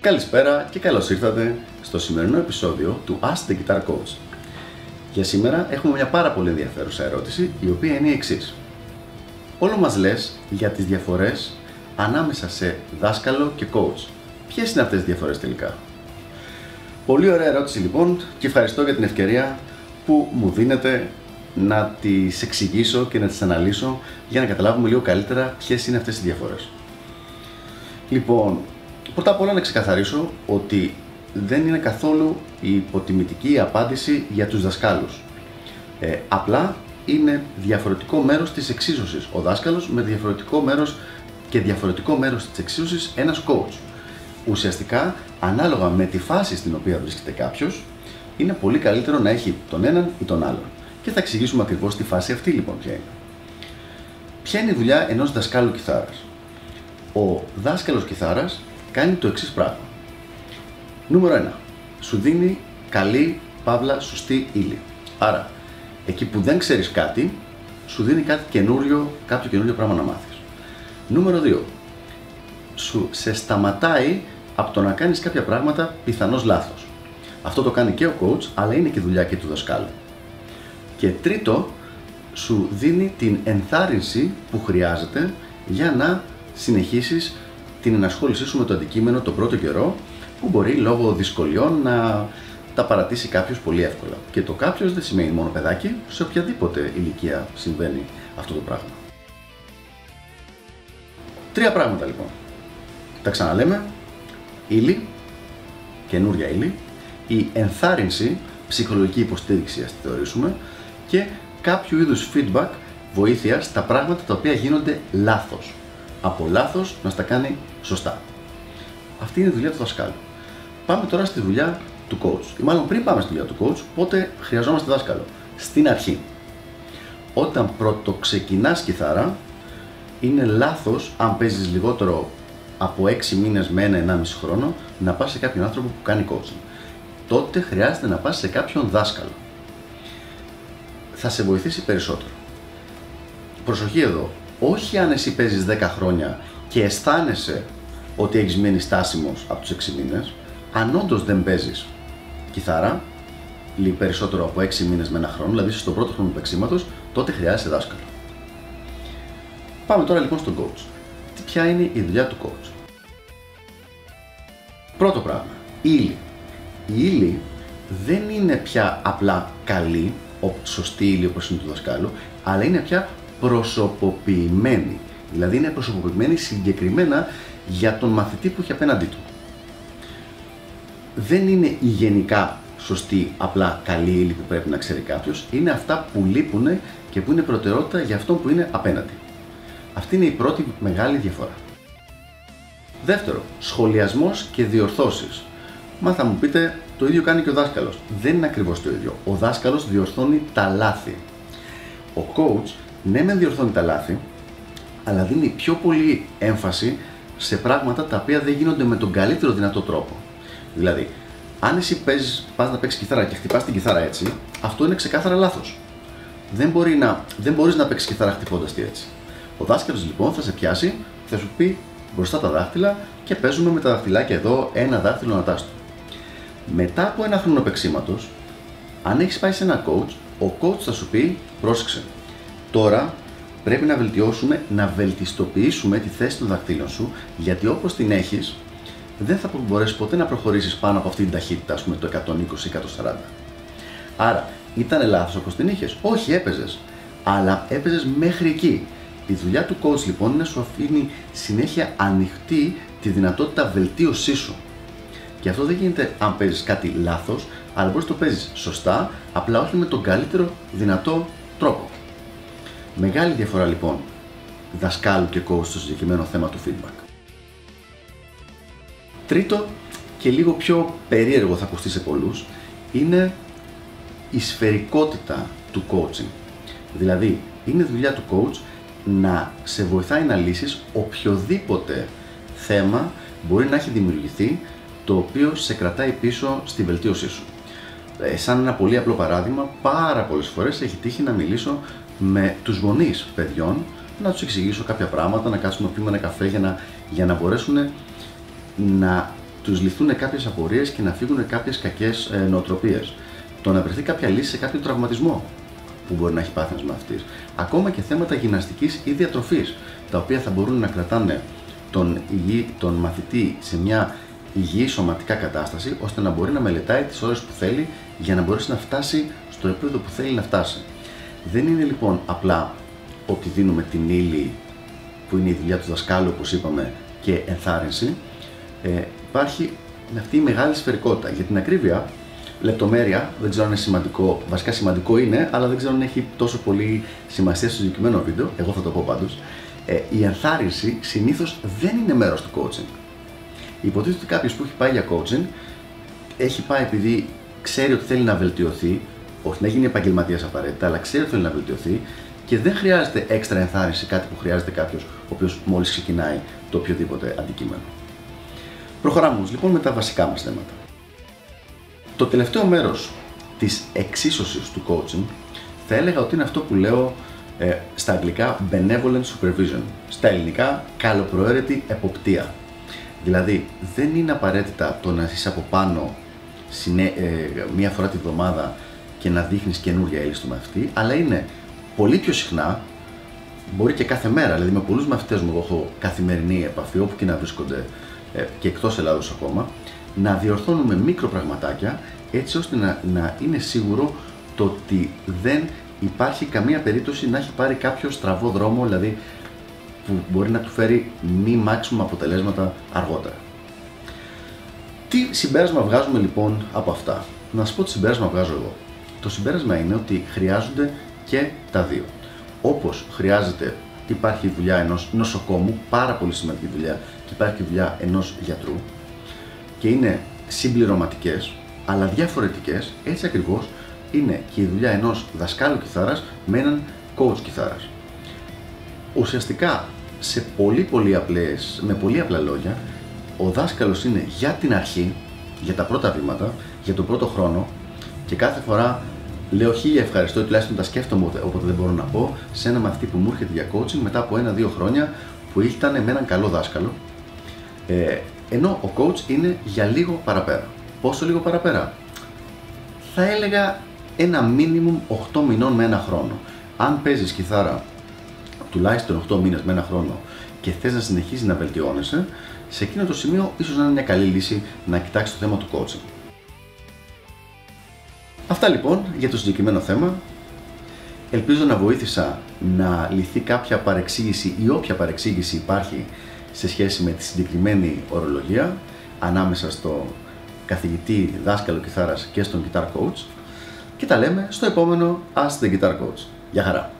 Καλησπέρα και καλώς ήρθατε στο σημερινό επεισόδιο του Ask the Guitar Coach. Για σήμερα έχουμε μια πάρα πολύ ενδιαφέρουσα ερώτηση, η οποία είναι η εξής. Όλο μας λες για τις διαφορές ανάμεσα σε δάσκαλο και coach. Ποιες είναι αυτές οι διαφορές τελικά; Πολύ ωραία ερώτηση λοιπόν και ευχαριστώ για την ευκαιρία που μου δίνετε να τις εξηγήσω και να τις αναλύσω για να καταλάβουμε λίγο καλύτερα ποιες είναι αυτές οι διαφορές. Λοιπόν, Πρώτα απ' όλα να ξεκαθαρίσω ότι δεν είναι καθόλου η υποτιμητική απάντηση για τους δασκάλους. Ε, απλά είναι διαφορετικό μέρος της εξίσωσης. Ο δάσκαλος με διαφορετικό μέρος και διαφορετικό μέρος της εξίσωσης ένας coach. Ουσιαστικά, ανάλογα με τη φάση στην οποία βρίσκεται κάποιος, είναι πολύ καλύτερο να έχει τον έναν ή τον άλλον. Και θα εξηγήσουμε ακριβώς τη φάση αυτή λοιπόν ποια είναι. Ποια είναι η δουλειά ενός δασκάλου κιθάρας. Ο δάσκαλος κιθάρας κάνει το εξής πράγμα. Νούμερο 1. Σου δίνει καλή, παύλα, σωστή ύλη. Άρα, εκεί που δεν ξέρεις κάτι, σου δίνει κάτι καινούριο, κάποιο καινούριο πράγμα να μάθεις. Νούμερο 2. Σου σε σταματάει από το να κάνεις κάποια πράγματα πιθανώς λάθος. Αυτό το κάνει και ο coach, αλλά είναι και δουλειά και του δασκάλου. Και τρίτο, σου δίνει την ενθάρρυνση που χρειάζεται για να συνεχίσεις την ενασχόλησή σου με το αντικείμενο το πρώτο καιρό που μπορεί λόγω δυσκολιών να τα παρατήσει κάποιος πολύ εύκολα. Και το κάποιος δεν σημαίνει μόνο παιδάκι, σε οποιαδήποτε ηλικία συμβαίνει αυτό το πράγμα. Τρία πράγματα λοιπόν. Τα ξαναλέμε. Ύλη, καινούρια ύλη, η ενθάρρυνση, ψυχολογική υποστήριξη ας τη θεωρήσουμε και κάποιο είδους feedback, βοήθεια στα πράγματα τα οποία γίνονται λάθος από λάθος να στα κάνει σωστά. Αυτή είναι η δουλειά του δασκάλου. Πάμε τώρα στη δουλειά του coach. Ή μάλλον πριν πάμε στη δουλειά του coach, πότε χρειαζόμαστε δάσκαλο. Στην αρχή. Όταν πρώτο ξεκινά κιθάρα, είναι λάθος αν παίζεις λιγότερο από 6 μήνες με ένα 1,5 χρόνο να πας σε κάποιον άνθρωπο που κάνει coaching. Τότε χρειάζεται να πας σε κάποιον δάσκαλο. Θα σε βοηθήσει περισσότερο. Προσοχή εδώ, όχι αν εσύ παίζεις 10 χρόνια και αισθάνεσαι ότι έχεις μείνει στάσιμος από τους 6 μήνες, αν όντως δεν παίζεις κιθάρα, λίγο περισσότερο από 6 μήνες με ένα χρόνο, δηλαδή στο πρώτο χρόνο του παίξήματο, τότε χρειάζεσαι δάσκαλο. Πάμε τώρα λοιπόν στον coach. Τι ποια είναι η δουλειά του coach. Πρώτο πράγμα, η ύλη. Η ύλη δεν είναι πια απλά καλή, σωστή ύλη όπως είναι του δασκάλου, αλλά είναι πια προσωποποιημένη. Δηλαδή είναι προσωποποιημένη συγκεκριμένα για τον μαθητή που έχει απέναντί του. Δεν είναι η γενικά σωστή, απλά καλή ύλη που πρέπει να ξέρει κάποιος, είναι αυτά που λείπουν και που είναι προτεραιότητα για αυτό που είναι απέναντι. Αυτή είναι η πρώτη μεγάλη διαφορά. Δεύτερο, σχολιασμός και διορθώσεις. Μα θα μου πείτε, το ίδιο κάνει και ο δάσκαλος. Δεν είναι ακριβώς το ίδιο. Ο δάσκαλος διορθώνει τα λάθη. Ο coach ναι μεν διορθώνει τα λάθη, αλλά δίνει πιο πολύ έμφαση σε πράγματα τα οποία δεν γίνονται με τον καλύτερο δυνατό τρόπο. Δηλαδή, αν εσύ παίζεις, πας να παίξεις κιθάρα και χτυπάς την κιθάρα έτσι, αυτό είναι ξεκάθαρα λάθος. Δεν, μπορεί να, δεν μπορείς να παίξεις κιθάρα χτυπώντας τη έτσι. Ο δάσκαλος λοιπόν θα σε πιάσει, θα σου πει μπροστά τα δάχτυλα και παίζουμε με τα δαχτυλάκια εδώ ένα δάχτυλο ανατάστο. Μετά από ένα χρόνο παίξήματο, αν έχεις πάει σε ένα coach, ο coach θα σου πει πρόσεξε, Τώρα πρέπει να βελτιώσουμε, να βελτιστοποιήσουμε τη θέση των δακτύλων σου, γιατί όπως την έχεις, δεν θα μπορέσεις ποτέ να προχωρήσεις πάνω από αυτή την ταχύτητα, ας πούμε το 120-140. Άρα, ήταν λάθος όπως την είχες. Όχι, έπαιζες. Αλλά έπαιζες μέχρι εκεί. Η δουλειά του coach λοιπόν είναι να σου αφήνει συνέχεια ανοιχτή τη δυνατότητα βελτίωσής σου. Και αυτό δεν γίνεται αν παίζεις κάτι λάθος, αλλά μπορείς να το παίζεις σωστά, απλά όχι με τον καλύτερο δυνατό τρόπο. Μεγάλη διαφορά λοιπόν δασκάλου και coach στο συγκεκριμένο θέμα του feedback. Τρίτο και λίγο πιο περίεργο θα ακουστεί σε πολλούς είναι η σφαιρικότητα του coaching. Δηλαδή, είναι δουλειά του coach να σε βοηθάει να λύσεις οποιοδήποτε θέμα μπορεί να έχει δημιουργηθεί το οποίο σε κρατάει πίσω στη βελτίωσή σου. Ε, σαν ένα πολύ απλό παράδειγμα, πάρα πολλές φορές έχει τύχει να μιλήσω με τους γονείς παιδιών, να τους εξηγήσω κάποια πράγματα, να κάτσουμε να πιούμε ένα καφέ για να, για να μπορέσουν να τους λυθούν κάποιες απορίες και να φύγουν κάποιες κακές ε, νοοτροπίες. Το να βρεθεί κάποια λύση σε κάποιο τραυματισμό που μπορεί να έχει πάθει ένα μαθητή. Ακόμα και θέματα γυμναστικής ή διατροφής, τα οποία θα μπορούν να κρατάνε τον, υγιή, τον μαθητή σε μια υγιή σωματικά κατάσταση, ώστε να μπορεί να μελετάει τις ώρες που θέλει για να μπορέσει να φτάσει στο επίπεδο που θέλει να φτάσει. Δεν είναι λοιπόν απλά ότι δίνουμε την ύλη που είναι η δουλειά του δασκάλου, όπως είπαμε, και ενθάρρυνση. Ε, υπάρχει αυτή η μεγάλη σφαιρικότητα. Για την ακρίβεια, λεπτομέρεια, δεν ξέρω αν είναι σημαντικό, βασικά σημαντικό είναι, αλλά δεν ξέρω αν έχει τόσο πολύ σημασία στο συγκεκριμένο βίντεο, εγώ θα το πω πάντως. Ε, η ενθάρρυνση συνήθως δεν είναι μέρος του coaching. Υποτίθεται ότι κάποιος που έχει πάει για coaching έχει πάει επειδή ξέρει ότι θέλει να βελτιωθεί, όχι να γίνει επαγγελματίας απαραίτητα, αλλά ξέρει ότι θέλει να βελτιωθεί και δεν χρειάζεται έξτρα ενθάρρυνση, κάτι που χρειάζεται κάποιος ο οποίος μόλις ξεκινάει το οποιοδήποτε αντικείμενο. Προχωράμε λοιπόν με τα βασικά μας θέματα. Το τελευταίο μέρος της εξίσωσης του coaching θα έλεγα ότι είναι αυτό που λέω ε, στα αγγλικά benevolent supervision, στα ελληνικά καλοπροαίρετη εποπτεία. Δηλαδή δεν είναι απαραίτητα το να είσαι από πάνω ε, μία φορά τη βδομάδα και να δείχνεις καινούργια ύλη στο μαθητή, αλλά είναι πολύ πιο συχνά, μπορεί και κάθε μέρα, δηλαδή με πολλούς μαθητές μου εγώ έχω καθημερινή επαφή όπου και να βρίσκονται ε, και εκτός Ελλάδος ακόμα, να διορθώνουμε μικροπραγματάκια έτσι ώστε να, να είναι σίγουρο το ότι δεν υπάρχει καμία περίπτωση να έχει πάρει κάποιο στραβό δρόμο, δηλαδή που μπορεί να του φέρει μη μάξιμο αποτελέσματα αργότερα. Τι συμπέρασμα βγάζουμε λοιπόν από αυτά; Να σας πω τι συμπέρασμα βγάζω εγώ. Το συμπέρασμα είναι ότι χρειάζονται και τα δύο. Όπως χρειάζεται, υπάρχει η δουλειά ενός νοσοκόμου, πάρα πολύ σημαντική δουλειά, και υπάρχει η δουλειά ενός γιατρού, και είναι συμπληρωματικές, αλλά διαφορετικές, έτσι ακριβώς είναι και η δουλειά ενός δασκάλου κιθάρας με έναν coach κιθάρας. Ουσιαστικά, σε πολύ, πολύ απλές, με πολύ απλά λόγια, ο δάσκαλος είναι για την αρχή, για τα πρώτα βήματα, για τον πρώτο χρόνο και κάθε φορά λέω χίλια ευχαριστώ, τουλάχιστον τα σκέφτομαι όποτε δεν μπορώ να πω, σε ένα μαθητή που μου έρχεται για coaching μετά από ένα-δύο χρόνια που ήταν με έναν καλό δάσκαλο. Ε, ενώ ο coach είναι για λίγο παραπέρα. Πόσο λίγο παραπέρα; Θα έλεγα ένα minimum 8 μηνών με ένα χρόνο. Αν παίζεις κιθάρα τουλάχιστον 8 μήνες με ένα χρόνο και θες να συνεχίσεις να βελτιώνεσαι, σε εκείνο το σημείο ίσως να είναι μια καλή λύση να κοιτάξεις το θέμα του coaching. Αυτά λοιπόν για το συγκεκριμένο θέμα. Ελπίζω να βοήθησα να λυθεί κάποια παρεξήγηση ή όποια παρεξήγηση υπάρχει σε σχέση με τη συγκεκριμένη ορολογία ανάμεσα στο καθηγητή δάσκαλο κιθάρας και στον guitar coach και τα λέμε στο επόμενο Ask the Guitar Coach. Γεια χαρά!